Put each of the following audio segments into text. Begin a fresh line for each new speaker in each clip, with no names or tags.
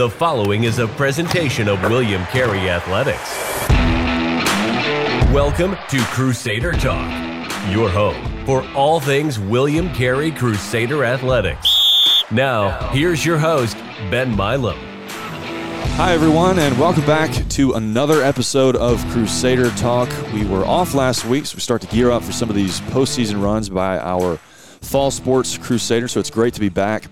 The following is a presentation of William Carey Athletics. Welcome to Crusader Talk, your home for all things William Carey Crusader Athletics. Now, here's your host, Ben Milam.
Hi, everyone, and welcome back to another episode of Crusader Talk. We were off last week, so we start to gear up for some of these postseason runs by our fall sports Crusaders. So it's great to be back.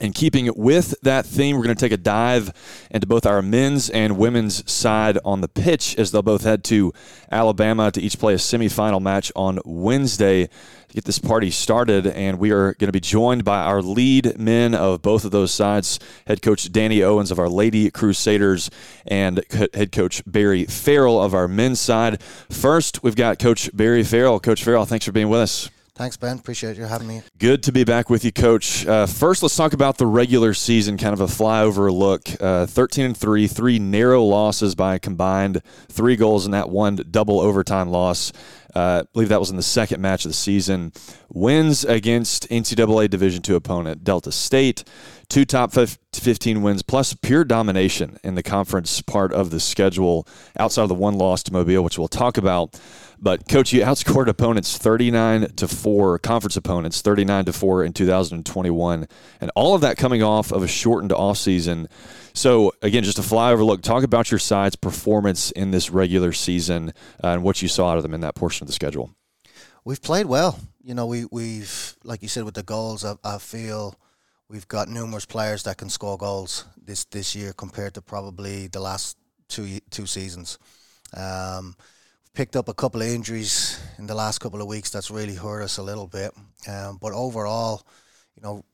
And keeping with that theme, we're going to take a dive into both our men's and women's side on the pitch as they'll both head to Alabama to each play a semifinal match on Wednesday to get this party started. And we are going to be joined by our lead men of both of those sides head coach Danny Owens of our Lady Crusaders and head coach Barry Farrell of our men's side. First, we've got Coach Barry Farrell. Coach Farrell, thanks for being with us.
Thanks, Ben. Appreciate you having me.
Good to be back with you, Coach. Uh, first, let's talk about the regular season, kind of a flyover look. Uh, 13 and 3, three narrow losses by combined three goals in that one double overtime loss. Uh, I believe that was in the second match of the season. Wins against NCAA Division II opponent Delta State, two top 15 wins, plus pure domination in the conference part of the schedule outside of the one loss to Mobile, which we'll talk about. But coach, you outscored opponents 39 to 4, conference opponents 39 to 4 in 2021, and all of that coming off of a shortened offseason. So again, just a flyover look. Talk about your side's performance in this regular season uh, and what you saw out of them in that portion of the schedule.
We've played well. You know, we we've like you said with the goals. I, I feel we've got numerous players that can score goals this this year compared to probably the last two two seasons. Um, picked up a couple of injuries in the last couple of weeks. That's really hurt us a little bit. Um, but overall, you know,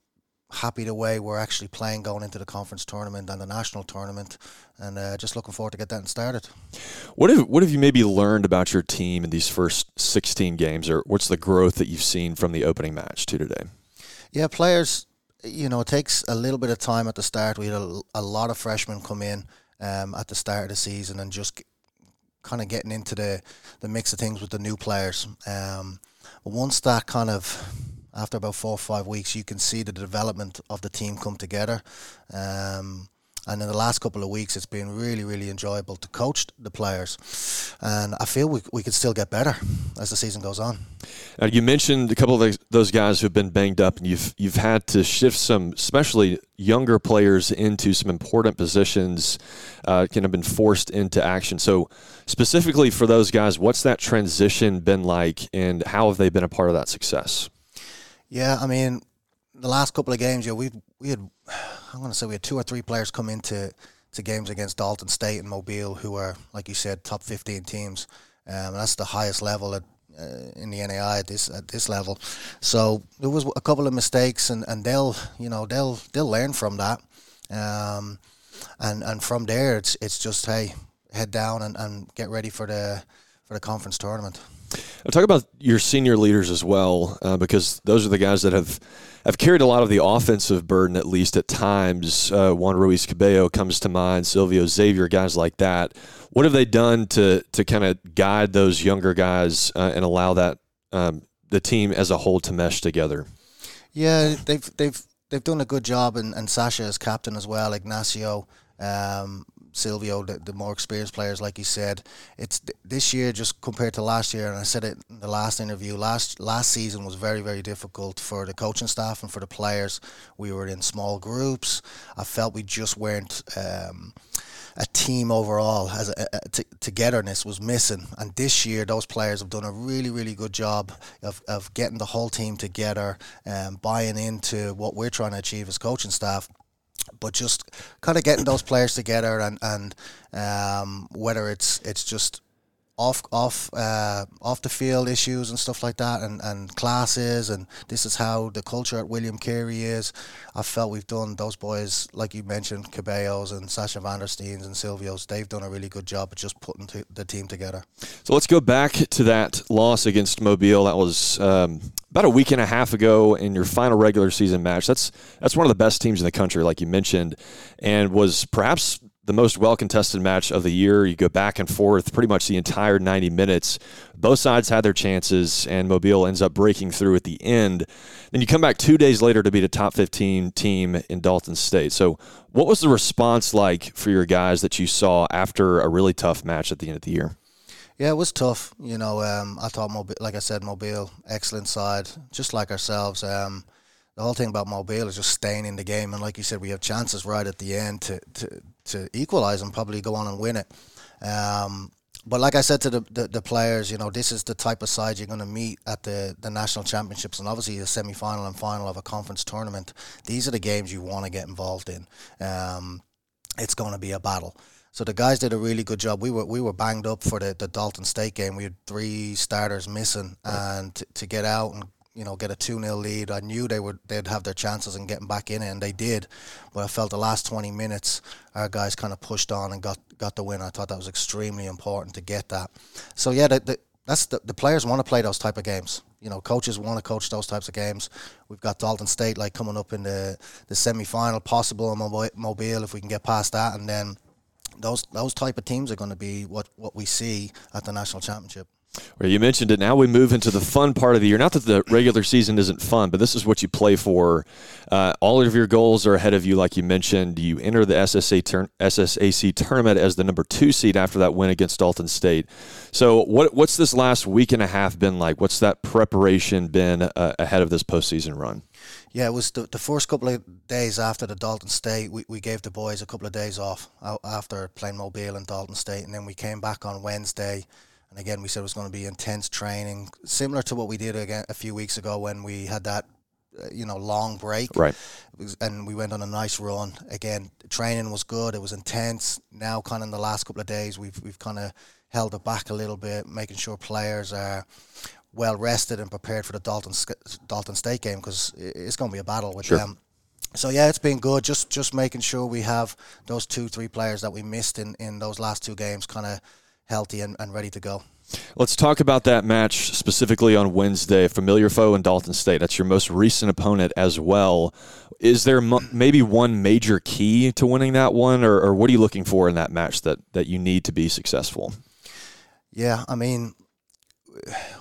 happy the way we're actually playing going into the conference tournament and the national tournament, and uh, just looking forward to get that started.
What have What have you maybe learned about your team in these first sixteen games, or what's the growth that you've seen from the opening match to today?
Yeah, players. You know, it takes a little bit of time at the start. We had a, a lot of freshmen come in um, at the start of the season and just kind of getting into the, the mix of things with the new players. Um, but once that kind of after about four or five weeks, you can see the development of the team come together. Um, and in the last couple of weeks, it's been really, really enjoyable to coach the players. And I feel we, we could still get better as the season goes on.
You mentioned a couple of those guys who've been banged up, and you've you've had to shift some, especially younger players, into some important positions. Uh, kind of been forced into action. So, specifically for those guys, what's that transition been like, and how have they been a part of that success?
Yeah, I mean, the last couple of games, yeah, we we had I'm going to say we had two or three players come into to games against Dalton State and Mobile, who are like you said, top 15 teams. Um, that's the highest level at, uh, in the NAIA at this at this level. So there was a couple of mistakes, and, and they'll you know they'll they'll learn from that. Um, and and from there, it's it's just hey, head down and, and get ready for the for the conference tournament.
Talk about your senior leaders as well, uh, because those are the guys that have have carried a lot of the offensive burden, at least at times. Uh, Juan Ruiz Cabello comes to mind, Silvio Xavier, guys like that. What have they done to to kind of guide those younger guys uh, and allow that um, the team as a whole to mesh together?
Yeah, they've they've they've done a good job, and, and Sasha as captain as well, Ignacio. Um, Silvio, the, the more experienced players, like you said, it's th- this year just compared to last year, and I said it in the last interview. Last last season was very very difficult for the coaching staff and for the players. We were in small groups. I felt we just weren't. Um, a team overall as a, a, t- togetherness was missing and this year those players have done a really really good job of, of getting the whole team together and um, buying into what we're trying to achieve as coaching staff but just kind of getting those players together and and um, whether it's it's just off off uh, off the field issues and stuff like that and, and classes and this is how the culture at William Carey is. I felt we've done those boys like you mentioned Cabellos and Sasha Vandersteens and Silvios. They've done a really good job just putting the team together.
So let's go back to that loss against Mobile. That was um, about a week and a half ago in your final regular season match. That's that's one of the best teams in the country, like you mentioned, and was perhaps the most well contested match of the year. You go back and forth pretty much the entire 90 minutes. Both sides had their chances, and Mobile ends up breaking through at the end. Then you come back two days later to beat a top 15 team in Dalton State. So, what was the response like for your guys that you saw after a really tough match at the end of the year?
Yeah, it was tough. You know, um, I thought Mobile, like I said, Mobile, excellent side, just like ourselves. Um, the whole thing about Mobile is just staying in the game, and like you said, we have chances right at the end to to, to equalize and probably go on and win it. Um, but like I said to the, the, the, players, you know, this is the type of side you're going to meet at the, the national championships and obviously the semi final and final of a conference tournament. These are the games you want to get involved in. Um, it's going to be a battle. So the guys did a really good job. We were we were banged up for the, the Dalton State game. We had three starters missing, and to, to get out and you know, get a 2 0 lead. I knew they would they'd have their chances in getting back in it, and they did. But I felt the last 20 minutes, our guys kind of pushed on and got, got the win. I thought that was extremely important to get that. So, yeah, the, the, that's the, the players want to play those type of games. You know, coaches want to coach those types of games. We've got Dalton State like coming up in the, the semi final, possible in Mobile if we can get past that. And then those those type of teams are going to be what, what we see at the national championship.
Well, you mentioned it. Now we move into the fun part of the year. Not that the regular season isn't fun, but this is what you play for. Uh, all of your goals are ahead of you, like you mentioned. You enter the SSA tur- SSAC tournament as the number two seed after that win against Dalton State. So, what, what's this last week and a half been like? What's that preparation been uh, ahead of this postseason run?
Yeah, it was the, the first couple of days after the Dalton State. We, we gave the boys a couple of days off after playing Mobile and Dalton State, and then we came back on Wednesday and again, we said it was going to be intense training, similar to what we did again a few weeks ago when we had that, uh, you know, long break.
Right.
And we went on a nice run. Again, training was good. It was intense. Now, kind of in the last couple of days, we've we've kind of held it back a little bit, making sure players are well rested and prepared for the Dalton Dalton State game because it's going to be a battle with sure. them. So yeah, it's been good. Just just making sure we have those two three players that we missed in in those last two games, kind of healthy and, and ready to go.
Let's talk about that match specifically on Wednesday. Familiar foe in Dalton State. That's your most recent opponent as well. Is there maybe one major key to winning that one, or, or what are you looking for in that match that, that you need to be successful?
Yeah, I mean,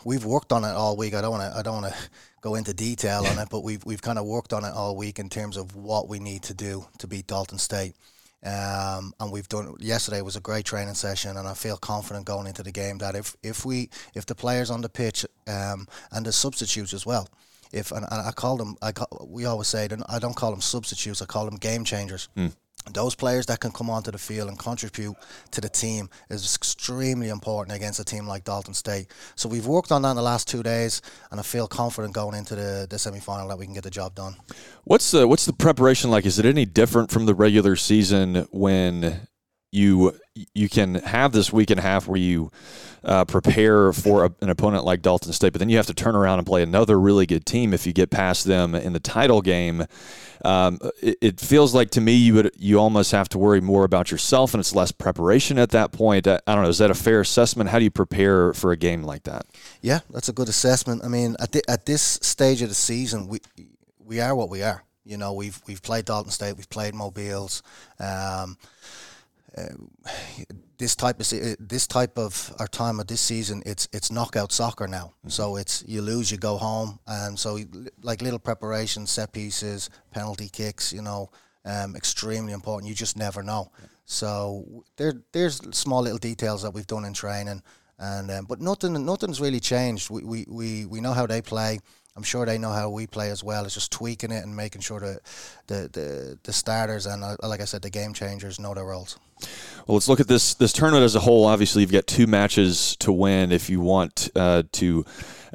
we've worked on it all week. I don't want to. I don't want to go into detail on it, but we've we've kind of worked on it all week in terms of what we need to do to beat Dalton State. Um, and we've done yesterday was a great training session, and I feel confident going into the game that if, if we if the players on the pitch um, and the substitutes as well, if and, and I call them I call, we always say I don't call them substitutes, I call them game changers. Mm those players that can come onto the field and contribute to the team is extremely important against a team like Dalton State. So we've worked on that in the last two days, and I feel confident going into the, the semi final that we can get the job done.
What's the what's the preparation like? Is it any different from the regular season when you you can have this week and a half where you uh, prepare for a, an opponent like Dalton State, but then you have to turn around and play another really good team if you get past them in the title game. Um, it, it, feels like to me you would you almost have to worry more about yourself, and it's less preparation at that point. I, I don't know. Is that a fair assessment? How do you prepare for a game like that?
Yeah, that's a good assessment. I mean, at the, at this stage of the season, we we are what we are. You know, we've we've played Dalton State, we've played Mobiles. Um, uh, this type of this type of our time of this season, it's it's knockout soccer now. Mm-hmm. So it's you lose, you go home, and so like little preparation, set pieces, penalty kicks, you know, um, extremely important. You just never know. Yeah. So there there's small little details that we've done in training, and um, but nothing nothing's really changed. We, we we we know how they play. I'm sure they know how we play as well. It's just tweaking it and making sure that the the, the starters and uh, like I said, the game changers know their roles.
Well, let's look at this this tournament as a whole. Obviously, you've got two matches to win if you want uh, to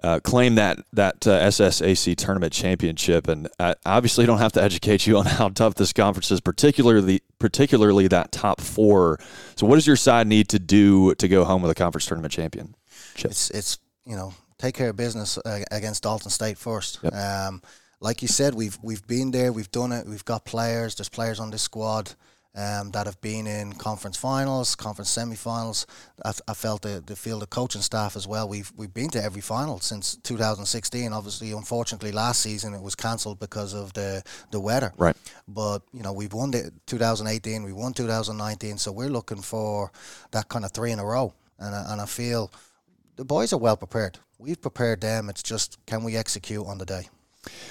uh, claim that that uh, SSAC tournament championship. And I obviously don't have to educate you on how tough this conference is, particularly particularly that top four. So, what does your side need to do to go home with a conference tournament champion?
It's it's you know take care of business uh, against Dalton State first. Yep. Um, like you said, we've we've been there, we've done it, we've got players. There's players on this squad um, that have been in conference finals, conference semi-finals. I, I felt the, the field of coaching staff as well. We've we've been to every final since 2016. Obviously, unfortunately, last season it was cancelled because of the the weather.
Right.
But you know, we've won the 2018, we won 2019, so we're looking for that kind of three in a row. And I, and I feel the boys are well prepared. We've prepared them. It's just can we execute on the day.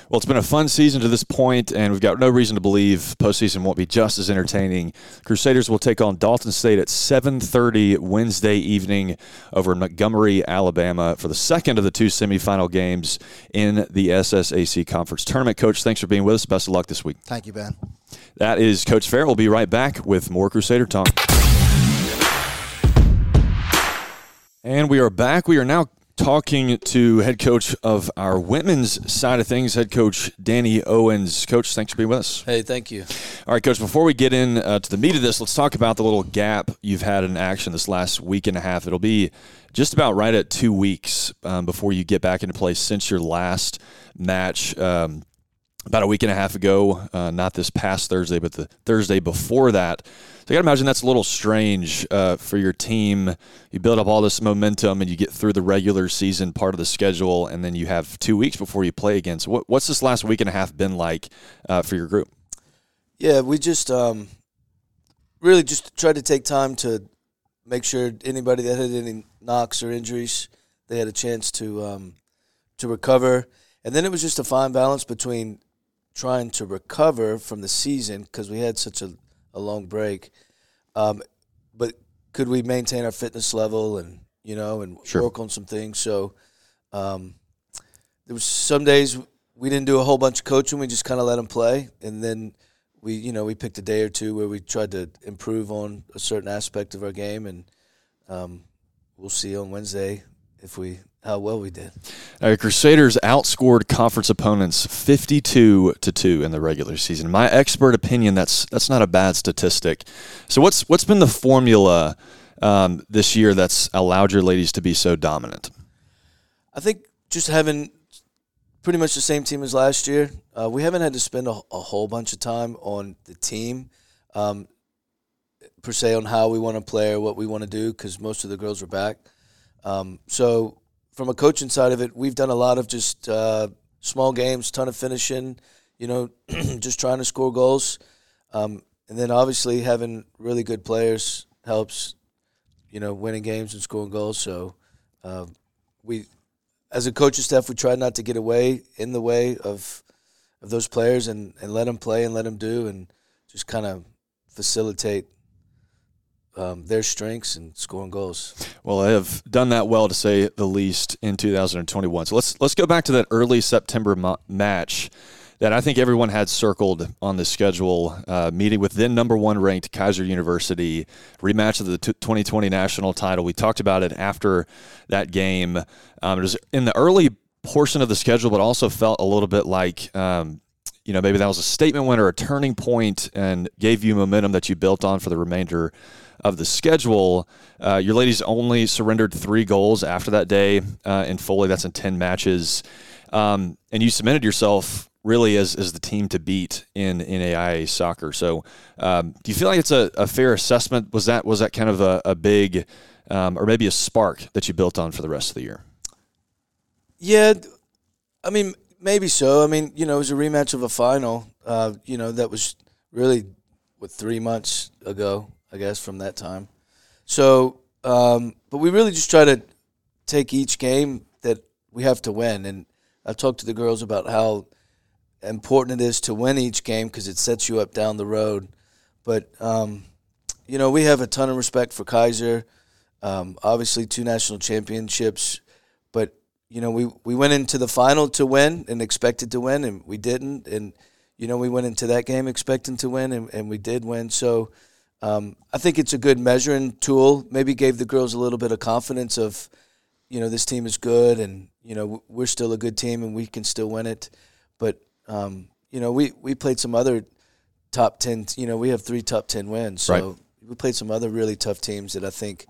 Well, it's been a fun season to this point, and we've got no reason to believe postseason won't be just as entertaining. Crusaders will take on Dalton State at 7:30 Wednesday evening over in Montgomery, Alabama, for the second of the two semifinal games in the SSAC Conference Tournament. Coach, thanks for being with us. Best of luck this week.
Thank you, Ben.
That is Coach Farrell. We'll be right back with more Crusader talk. And we are back. We are now talking to head coach of our women's side of things, head coach Danny Owens. Coach, thanks for being with us.
Hey, thank you.
All right, coach. Before we get in uh, to the meat of this, let's talk about the little gap you've had in action this last week and a half. It'll be just about right at two weeks um, before you get back into play since your last match. Um, about a week and a half ago, uh, not this past Thursday, but the Thursday before that. So I got to imagine that's a little strange uh, for your team. You build up all this momentum and you get through the regular season part of the schedule, and then you have two weeks before you play again. So what, what's this last week and a half been like uh, for your group?
Yeah, we just um, really just tried to take time to make sure anybody that had any knocks or injuries, they had a chance to um, to recover. And then it was just a fine balance between trying to recover from the season because we had such a, a long break. Um, but could we maintain our fitness level and you know and
Sure.
work on some things? So um, there was some days we didn't do a whole bunch of coaching. We just kind of let them play, and then we you know we picked a day or two where we tried to improve on a certain aspect of our game, and um, we'll see on Wednesday if we how well we did.
All right, Crusaders outscored conference opponents 52 to 2 in the regular season. My expert opinion that's that's not a bad statistic. So what's what's been the formula um, this year that's allowed your ladies to be so dominant?
I think just having pretty much the same team as last year, uh, we haven't had to spend a, a whole bunch of time on the team, um, per se, on how we want to play or what we want to do, because most of the girls are back. Um, so, from a coaching side of it, we've done a lot of just uh, small games, ton of finishing, you know, just trying to score goals. Um, and then obviously having really good players helps, you know, winning games and scoring goals. So, uh, we as a coaching staff, we try not to get away in the way of of those players and, and let them play and let them do and just kind of facilitate um, their strengths and scoring goals.
Well, I have done that well to say the least in 2021. So let's let's go back to that early September ma- match that I think everyone had circled on the schedule, uh, meeting with then number one ranked Keiser University, rematch of the t- 2020 national title. We talked about it after that game. Um, it was in the early portion of the schedule, but also felt a little bit like. Um, you know, maybe that was a statement win or a turning point and gave you momentum that you built on for the remainder of the schedule. Uh, your ladies only surrendered three goals after that day uh, in Foley. That's in 10 matches. Um, and you cemented yourself really as, as the team to beat in, in AIA soccer. So um, do you feel like it's a, a fair assessment? Was that, was that kind of a, a big um, or maybe a spark that you built on for the rest of the year?
Yeah, I mean, maybe so. I mean, you know, it was a rematch of a final. Uh, you know, that was really what three months ago, I guess, from that time. So, um, but we really just try to take each game that we have to win. And I've talked to the girls about how important it is to win each game because it sets you up down the road. But um, you know, we have a ton of respect for Keiser. Um, obviously, two national championships, but you know, we, we went into the final to win and expected to win, and we didn't. And, you know, we went into that game expecting to win, and, and we did win. So um, I think it's a good measuring tool. Maybe gave the girls a little bit of confidence of, you know, this team is good, and, you know, we're still a good team, and we can still win it. But, um, you know, we, we played some other top 10, you know, we have three top 10 wins. So
Right.
we played some other really tough teams that I think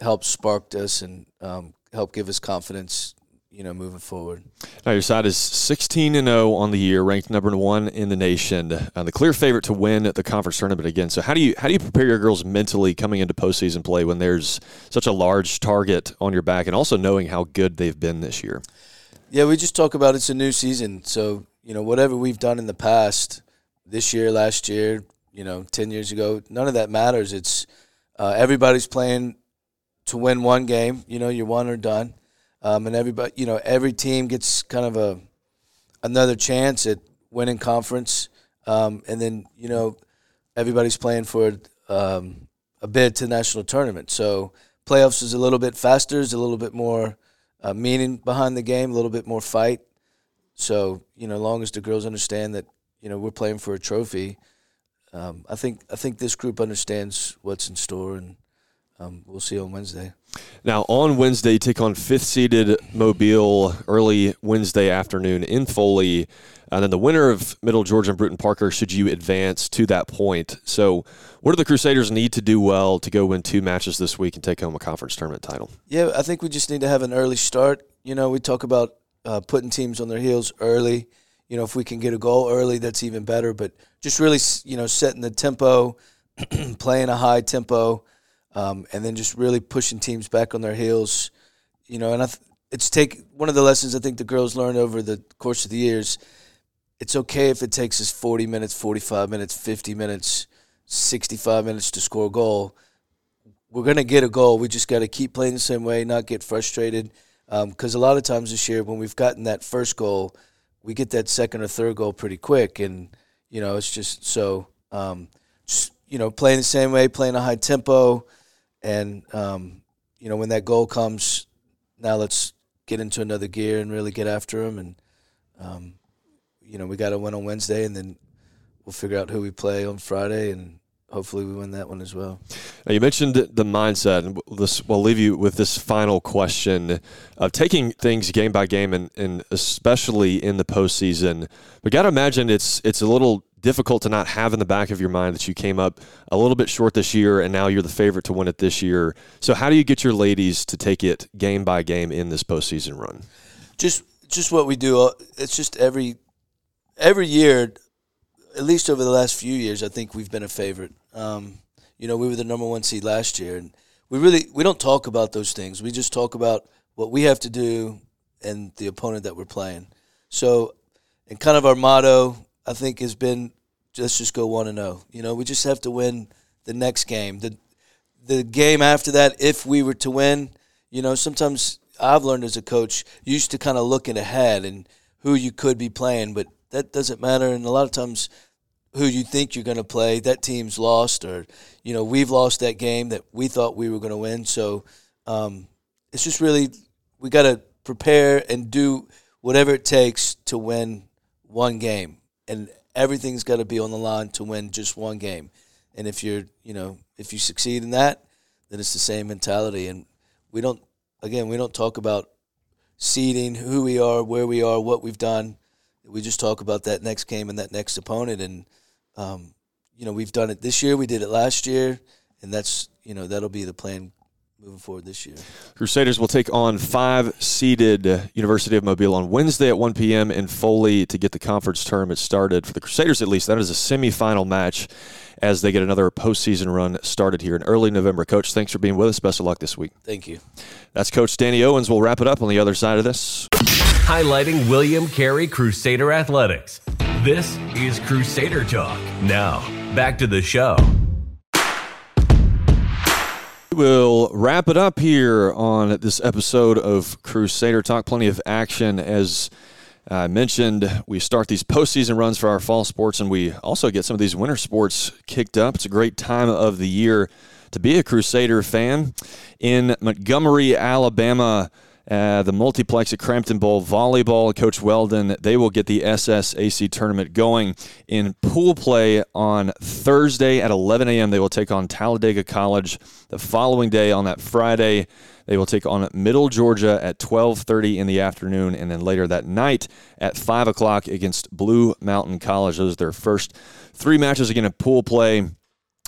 helped sparked us and um, helped give us confidence you know, moving forward.
Now your side is 16 and 0 on the year, ranked number one in the nation, uh, the clear favorite to win the conference tournament again. So how do you how do you prepare your girls mentally coming into postseason play when there's such a large target on your back, and also knowing how good they've been this year?
Yeah, we just talk about it's a new season, so you know whatever we've done in the past, this year, last year, you know, ten years ago, none of that matters. It's uh, everybody's playing to win one game. You know, you're one or done um, and everybody, you know, every team gets kind of a another chance at winning conference, um, and then you know, everybody's playing for um, a bid to national tournament. So playoffs is a little bit faster, is a little bit more uh, meaning behind the game, a little bit more fight. So you know, long as the girls understand that you know we're playing for a trophy, um, I think I think this group understands what's in store and um, we'll see on Wednesday.
Now, on Wednesday, take on fifth seeded Mobile early Wednesday afternoon in Foley. And then the winner of Middle Georgia and Brewton-Parker, should you advance to that point. So, what do the Crusaders need to do well to go win two matches this week and take home a conference tournament title?
Yeah, I think we just need to have an early start. You know, we talk about uh, putting teams on their heels early. You know, if we can get a goal early, that's even better. But just really, you know, setting the tempo, playing a high tempo um, and then just really pushing teams back on their heels. You know, and I th- it's take one of the lessons I think the girls learned over the course of the years. It's okay if it takes us 40 minutes, 45 minutes, 50 minutes, 65 minutes to score a goal. We're going to get a goal. We just got to keep playing the same way, not get frustrated. Because um, a lot of times this year, when we've gotten that first goal, we get that second or third goal pretty quick. And, you know, it's just so, um, just, you know, playing the same way, playing a high tempo, and um, you know, when that goal comes, now let's get into another gear and really get after them. And um, you know, we got to win on Wednesday, and then we'll figure out who we play on Friday, and hopefully we win that one as well.
Now you mentioned the mindset, and this, we'll leave you with this final question of taking things game by game, and, and especially in the postseason. We got to imagine it's it's a little difficult to not have in the back of your mind that you came up a little bit short this year and now you're the favorite to win it this year. So how do you get your ladies to take it game by game in this postseason run?
Just just what we do. Uh, it's just every every year, at least over the last few years, I think we've been a favorite. Um, you know, we were the number one seed last year, and we really we don't talk about those things. We just talk about what we have to do and the opponent that we're playing. So, and kind of our motto I think has been let's just go one and zero. Oh. You know, we just have to win the next game. The the game after that, if we were to win, you know, sometimes I've learned as a coach, used to kind of looking ahead and who you could be playing, but that doesn't matter. And a lot of times, who you think you're going to play, that team's lost, or you know, we've lost that game that we thought we were going to win. So um, it's just really we got to prepare and do whatever it takes to win one game and everything's got to be on the line to win just one game. And if you're, you know, if you succeed in that, then it's the same mentality. And we don't, again, we don't talk about seeding, who we are, where we are, what we've done. We just talk about that next game and that next opponent. And, um, you know, we've done it this year. We did it last year, and that's, you know, that'll be the plan moving forward this year.
Crusaders will take on five seeded University of Mobile on Wednesday at 1 p.m. in Foley to get the conference tournament started. For the Crusaders, at least, that is a semifinal match as they get another postseason run started here in early November. Coach, thanks for being with us. Best of luck this week.
Thank you.
That's Coach Danny Owens. We'll wrap it up on the other side of this.
Highlighting William Carey Crusader Athletics. This is Crusader Talk. Now, back to the show.
We'll wrap it up here on this episode of Crusader Talk. Plenty of action as I mentioned. We start these postseason runs for our fall sports, and we also get some of these winter sports kicked up. It's a great time of the year to be a Crusader fan. In Montgomery, Alabama, uh, the multiplex at Crampton Bowl volleyball. Coach Weldon, they will get the SSAC tournament going in pool play on Thursday at 11 a.m. They will take on Talladega College. The following day, on that Friday, they will take on Middle Georgia at 12:30 in the afternoon, and then later that night at 5 o'clock against Blue Mountain College. Those are their first three matches again in pool play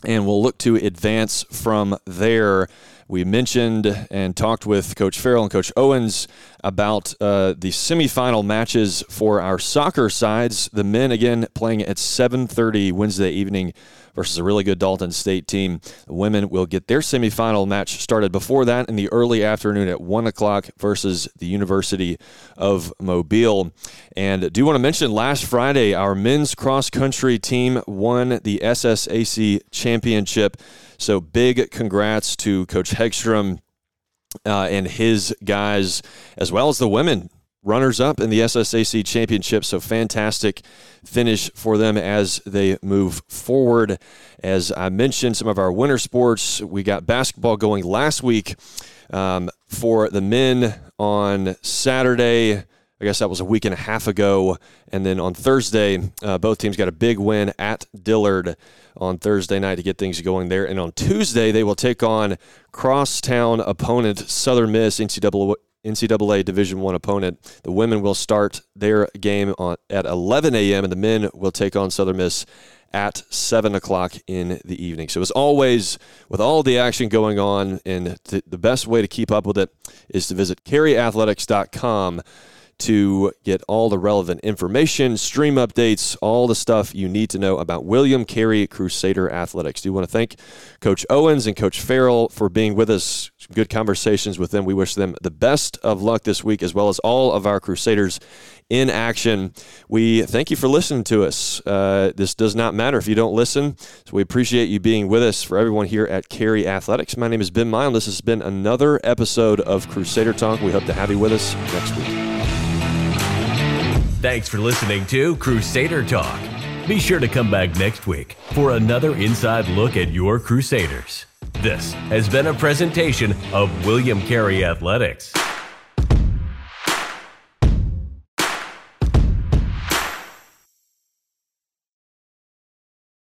and we'll look to advance from there. We mentioned and talked with Coach Farrell and Coach Owens about uh, the semifinal matches for our soccer sides. The men again playing at 7:30 Wednesday evening versus a really good Dalton State team. The women will get their semifinal match started before that in the early afternoon at 1 o'clock versus the University of Mobile. And do want to mention last Friday, our men's cross country team won the SSAC championship. So big congrats to Coach Hegstrom. Uh, and his guys, as well as the women runners up in the SSAC championship. So fantastic finish for them as they move forward. As I mentioned, some of our winter sports, we got basketball going last week um, for the men on Saturday. I guess that was a week and a half ago. And then on Thursday, uh, both teams got a big win at Dillard on Thursday night to get things going there. And on Tuesday, they will take on crosstown opponent Southern Miss NCAA, NCAA Division One opponent. The women will start their game on, at 11 a.m. and the men will take on Southern Miss at 7 o'clock in the evening. So, as always, with all the action going on, and th- the best way to keep up with it is to visit careyathletics.com to get all the relevant information, stream updates, all the stuff you need to know about William Carey Crusader Athletics. Do you want to thank Coach Owens and Coach Farrell for being with us? Good conversations with them. We wish them the best of luck this week, as well as all of our Crusaders in action. We thank you for listening to us. Uh, this does not matter if you don't listen. So we appreciate you being with us for everyone here at Carey Athletics. My name is Ben Milam. This has been another episode of Crusader Talk. We hope to have you with us next week.
Thanks for listening to Crusader Talk. Be sure to come back next week for another inside look at your Crusaders. This has been a presentation of William Carey Athletics.